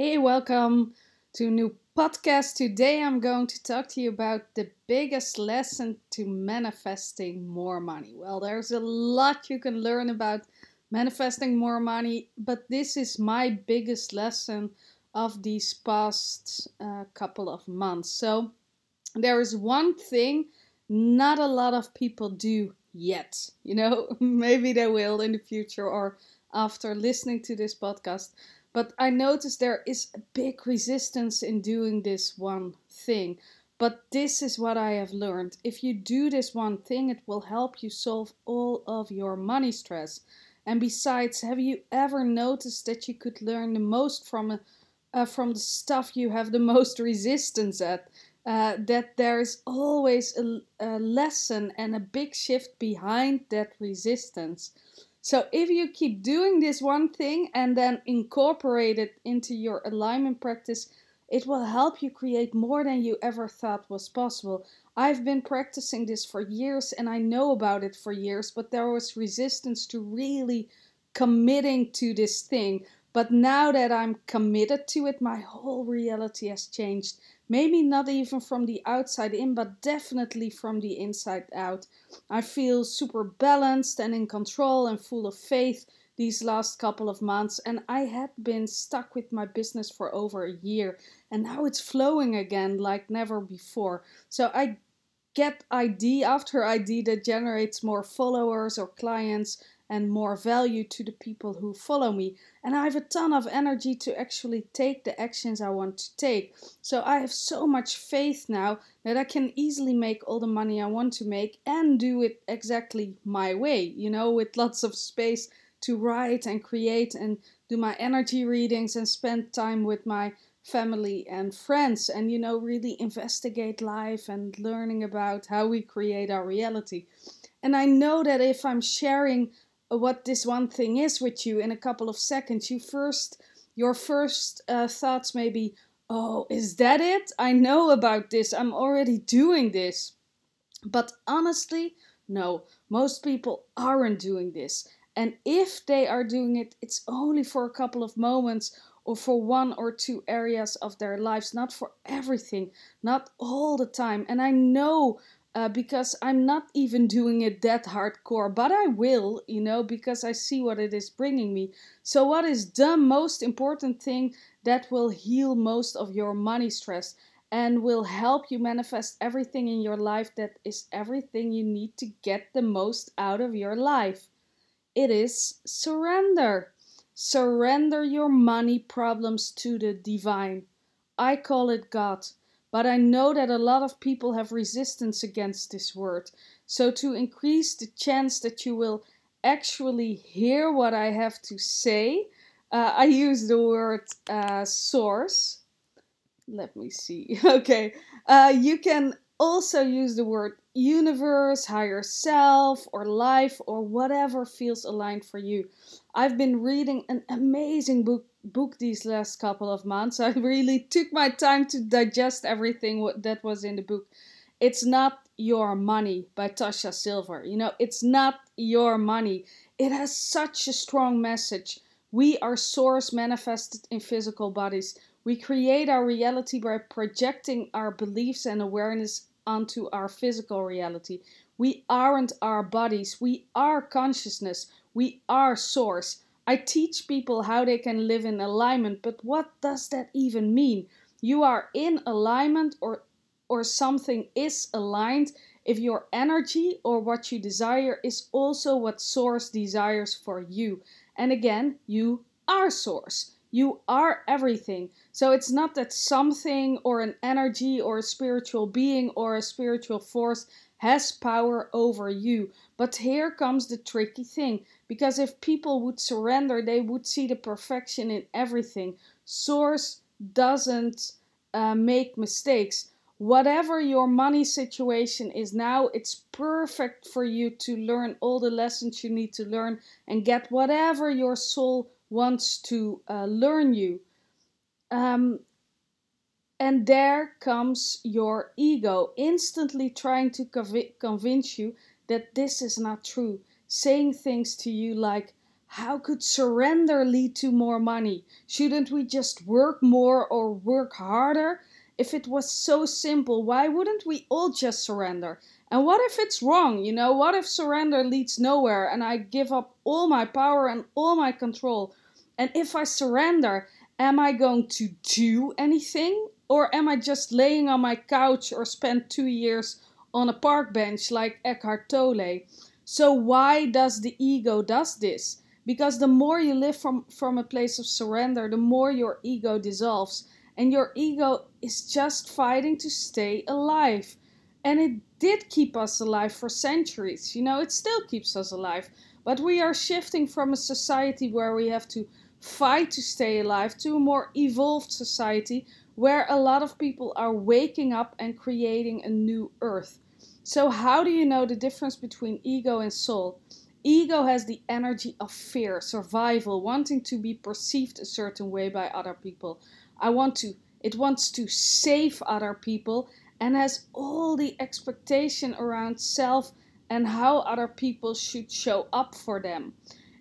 Hey, welcome to a new podcast. Today I'm going to talk to you about the biggest lesson to manifesting more money. Well, there's a lot you can learn about manifesting more money, but this is my biggest lesson of these past uh, couple of months. So, there is one thing not a lot of people do yet. You know, maybe they will in the future or after listening to this podcast but I noticed there is a big resistance in doing this one thing. But this is what I have learned. If you do this one thing, it will help you solve all of your money stress. And besides, have you ever noticed that you could learn the most from a, uh, from the stuff you have the most resistance at? Uh, that there is always a, a lesson and a big shift behind that resistance. So if you keep doing this one thing and then incorporate it into your alignment practice, it will help you create more than you ever thought was possible. I've been practicing this for years and I know about it for years, but there was resistance to really committing to this thing. But now that I'm committed to it, my whole reality has changed. Maybe not even from the outside in, but definitely from the inside out. I feel super balanced and in control and full of faith these last couple of months, and I had been stuck with my business for over a year, and now it's flowing again like never before. So I get ID after ID that generates more followers or clients and more value to the people who follow me. And I have a ton of energy to actually take the actions I want to take. So I have so much faith now that I can easily make all the money I want to make and do it exactly my way, you know, with lots of space to write and create and do my energy readings and spend time with my family and friends and you know really investigate life and learning about how we create our reality and i know that if i'm sharing what this one thing is with you in a couple of seconds, you first your first uh, thoughts may be, "Oh, is that it? I know about this. I'm already doing this." But honestly, no. Most people aren't doing this. And if they are doing it, it's only for a couple of moments or for one or two areas of their lives, not for everything, not all the time. And I know uh, because I'm not even doing it that hardcore, but I will, you know, because I see what it is bringing me. So, what is the most important thing that will heal most of your money stress and will help you manifest everything in your life that is everything you need to get the most out of your life? It is surrender. Surrender your money problems to the divine. I call it God but I know that a lot of people have resistance against this word. So, to increase the chance that you will actually hear what I have to say, uh, I use the word uh, source. Let me see. Okay, uh, you can also use the word universe, higher self, or life, or whatever feels aligned for you. I've been reading an amazing book book these last couple of months. I really took my time to digest everything that was in the book. It's not your money by Tosha Silver. You know, it's not your money. It has such a strong message. We are source manifested in physical bodies. We create our reality by projecting our beliefs and awareness onto our physical reality. We aren't our bodies, we are consciousness, we are source. I teach people how they can live in alignment, but what does that even mean? You are in alignment or or something is aligned if your energy or what you desire is also what source desires for you. And again, you are source. You are everything. So it's not that something or an energy or a spiritual being or a spiritual force has power over you. But here comes the tricky thing because if people would surrender, they would see the perfection in everything. Source doesn't uh, make mistakes. Whatever your money situation is now, it's perfect for you to learn all the lessons you need to learn and get whatever your soul wants to uh, learn you. Um, and there comes your ego instantly trying to conv- convince you that this is not true, saying things to you like, how could surrender lead to more money? Shouldn't we just work more or work harder? If it was so simple, why wouldn't we all just surrender? And what if it's wrong? You know, what if surrender leads nowhere and I give up all my power and all my control? And if I surrender, am I going to do anything? Or am I just laying on my couch or spend two years on a park bench like Eckhart Tolle? So why does the ego does this? Because the more you live from, from a place of surrender, the more your ego dissolves and your ego is just fighting to stay alive. And it did keep us alive for centuries. You know, it still keeps us alive. But we are shifting from a society where we have to fight to stay alive to a more evolved society where a lot of people are waking up and creating a new earth. So, how do you know the difference between ego and soul? Ego has the energy of fear, survival, wanting to be perceived a certain way by other people. I want to, it wants to save other people and has all the expectation around self and how other people should show up for them.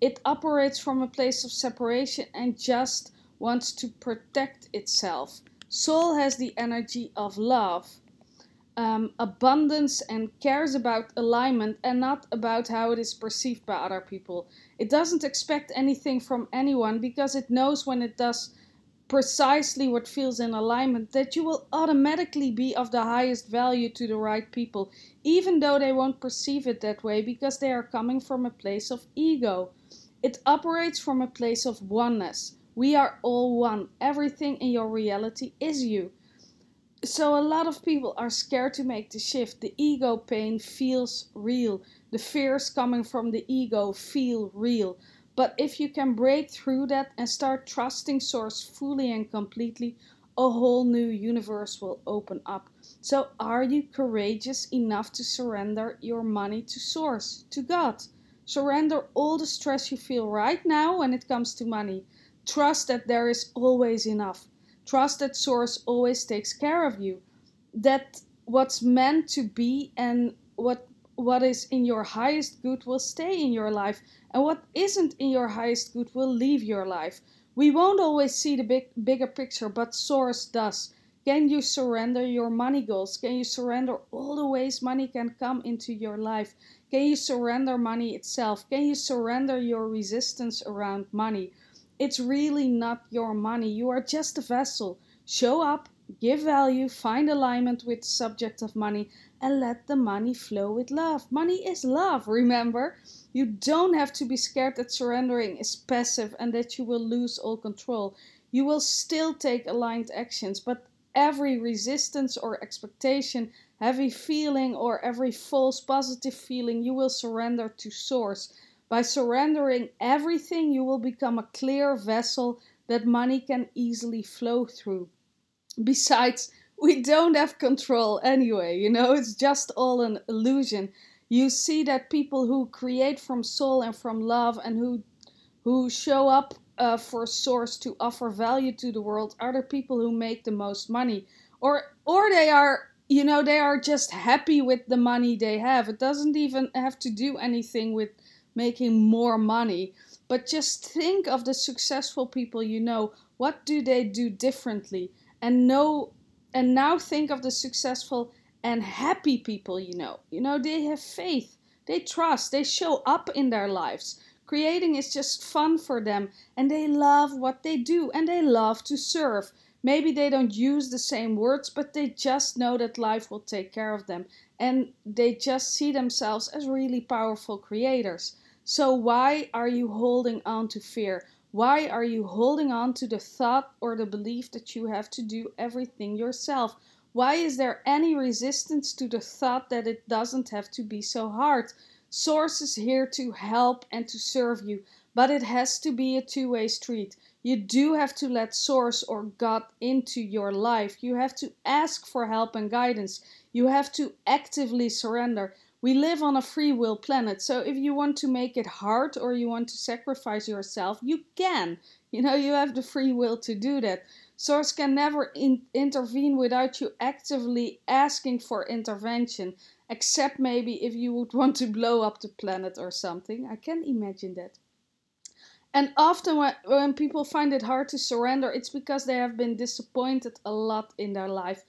It operates from a place of separation and just wants to protect itself. Soul has the energy of love, um, abundance, and cares about alignment and not about how it is perceived by other people. It doesn't expect anything from anyone because it knows when it does precisely what feels in alignment, that you will automatically be of the highest value to the right people, even though they won't perceive it that way because they are coming from a place of ego. It operates from a place of oneness. We are all one. Everything in your reality is you. So, a lot of people are scared to make the shift. The ego pain feels real. The fears coming from the ego feel real. But if you can break through that and start trusting Source fully and completely, a whole new universe will open up. So, are you courageous enough to surrender your money to Source, to God? Surrender all the stress you feel right now when it comes to money. Trust that there is always enough. Trust that Source always takes care of you. That what's meant to be and what what is in your highest good will stay in your life and what isn't in your highest good will leave your life. We won't always see the big, bigger picture, but Source does. Can you surrender your money goals? Can you surrender all the ways money can come into your life? Can you surrender money itself? Can you surrender your resistance around money? It's really not your money. You are just a vessel. Show up, give value, find alignment with the subject of money, and let the money flow with love. Money is love, remember? You don't have to be scared that surrendering is passive and that you will lose all control. You will still take aligned actions, but every resistance or expectation, heavy feeling, or every false positive feeling, you will surrender to Source. By surrendering everything, you will become a clear vessel that money can easily flow through. Besides, we don't have control anyway, you know, it's just all an illusion you see that people who create from soul and from love and who who show up uh, for source to offer value to the world are the people who make the most money or or they are you know they are just happy with the money they have it doesn't even have to do anything with making more money but just think of the successful people you know what do they do differently and know and now think of the successful and happy people, you know. You know, they have faith, they trust, they show up in their lives. Creating is just fun for them, and they love what they do and they love to serve. Maybe they don't use the same words, but they just know that life will take care of them, and they just see themselves as really powerful creators. So, why are you holding on to fear? Why are you holding on to the thought or the belief that you have to do everything yourself? Why is there any resistance to the thought that it doesn't have to be so hard? Source is here to help and to serve you, but it has to be a two way street. You do have to let Source or God into your life. You have to ask for help and guidance. You have to actively surrender. We live on a free will planet, so if you want to make it hard or you want to sacrifice yourself, you can. You know, you have the free will to do that. Source can never in- intervene without you actively asking for intervention, except maybe if you would want to blow up the planet or something. I can imagine that. And often, when, when people find it hard to surrender, it's because they have been disappointed a lot in their life.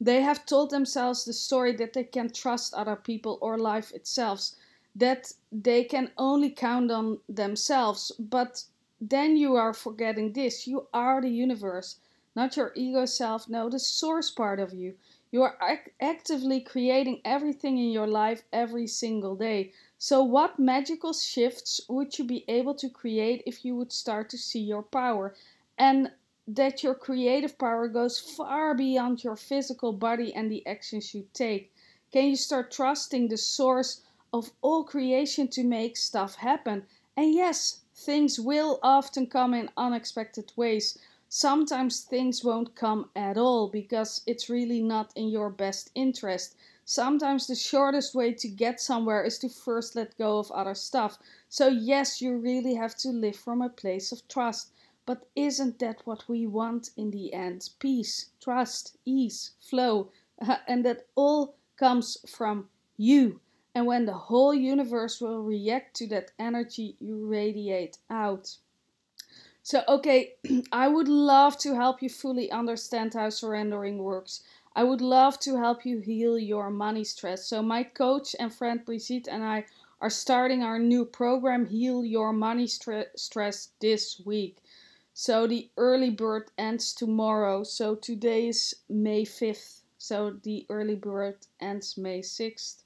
They have told themselves the story that they can trust other people or life itself, that they can only count on themselves. But then you are forgetting this you are the universe, not your ego self, no, the source part of you. You are ac- actively creating everything in your life every single day. So, what magical shifts would you be able to create if you would start to see your power? And that your creative power goes far beyond your physical body and the actions you take. Can you start trusting the source of all creation to make stuff happen? And yes, things will often come in unexpected ways. Sometimes things won't come at all because it's really not in your best interest. Sometimes the shortest way to get somewhere is to first let go of other stuff. So, yes, you really have to live from a place of trust. But isn't that what we want in the end? Peace, trust, ease, flow, and that all comes from you. And when the whole universe will react to that energy you radiate out. So, okay, I would love to help you fully understand how surrendering works. I would love to help you heal your money stress. So, my coach and friend Brigitte and I are starting our new program, Heal Your Money Stre- Stress, this week. So, the early bird ends tomorrow. So, today is May 5th. So, the early bird ends May 6th.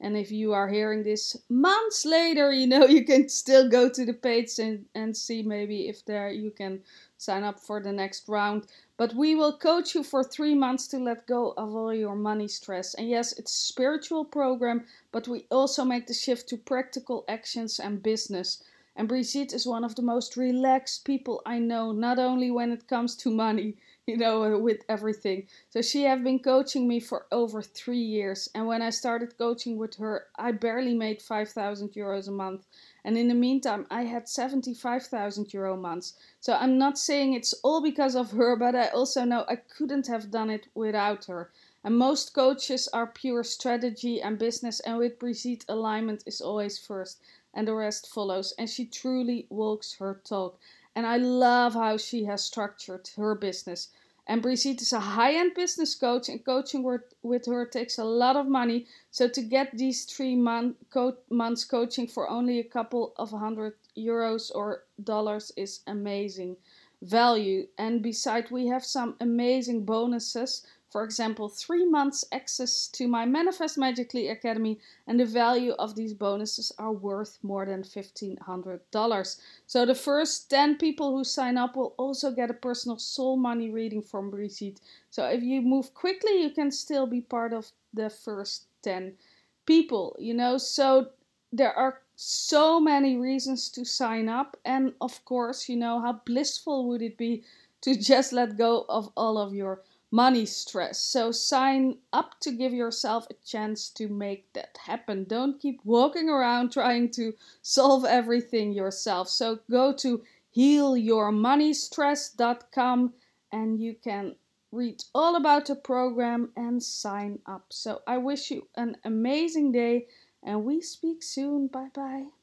And if you are hearing this months later, you know you can still go to the page and, and see maybe if there you can sign up for the next round. But we will coach you for three months to let go of all your money stress. And yes, it's a spiritual program, but we also make the shift to practical actions and business. And Brigitte is one of the most relaxed people I know, not only when it comes to money, you know, uh, with everything. So she have been coaching me for over three years. And when I started coaching with her, I barely made 5,000 euros a month. And in the meantime, I had 75,000 euro months. So I'm not saying it's all because of her, but I also know I couldn't have done it without her. And most coaches are pure strategy and business, and with Brigitte, alignment is always first, and the rest follows. And she truly walks her talk. And I love how she has structured her business. And Brigitte is a high end business coach, and coaching with her takes a lot of money. So, to get these three month co- months coaching for only a couple of hundred euros or dollars is amazing value. And besides, we have some amazing bonuses for example, three months access to my Manifest Magically Academy, and the value of these bonuses are worth more than $1,500. So, the first 10 people who sign up will also get a personal soul money reading from Brigitte. So, if you move quickly, you can still be part of the first 10 people, you know. So, there are so many reasons to sign up, and of course, you know, how blissful would it be to just let go of all of your money stress. So sign up to give yourself a chance to make that happen. Don't keep walking around trying to solve everything yourself. So go to healyourmoneystress.com and you can read all about the program and sign up. So I wish you an amazing day and we speak soon. Bye bye.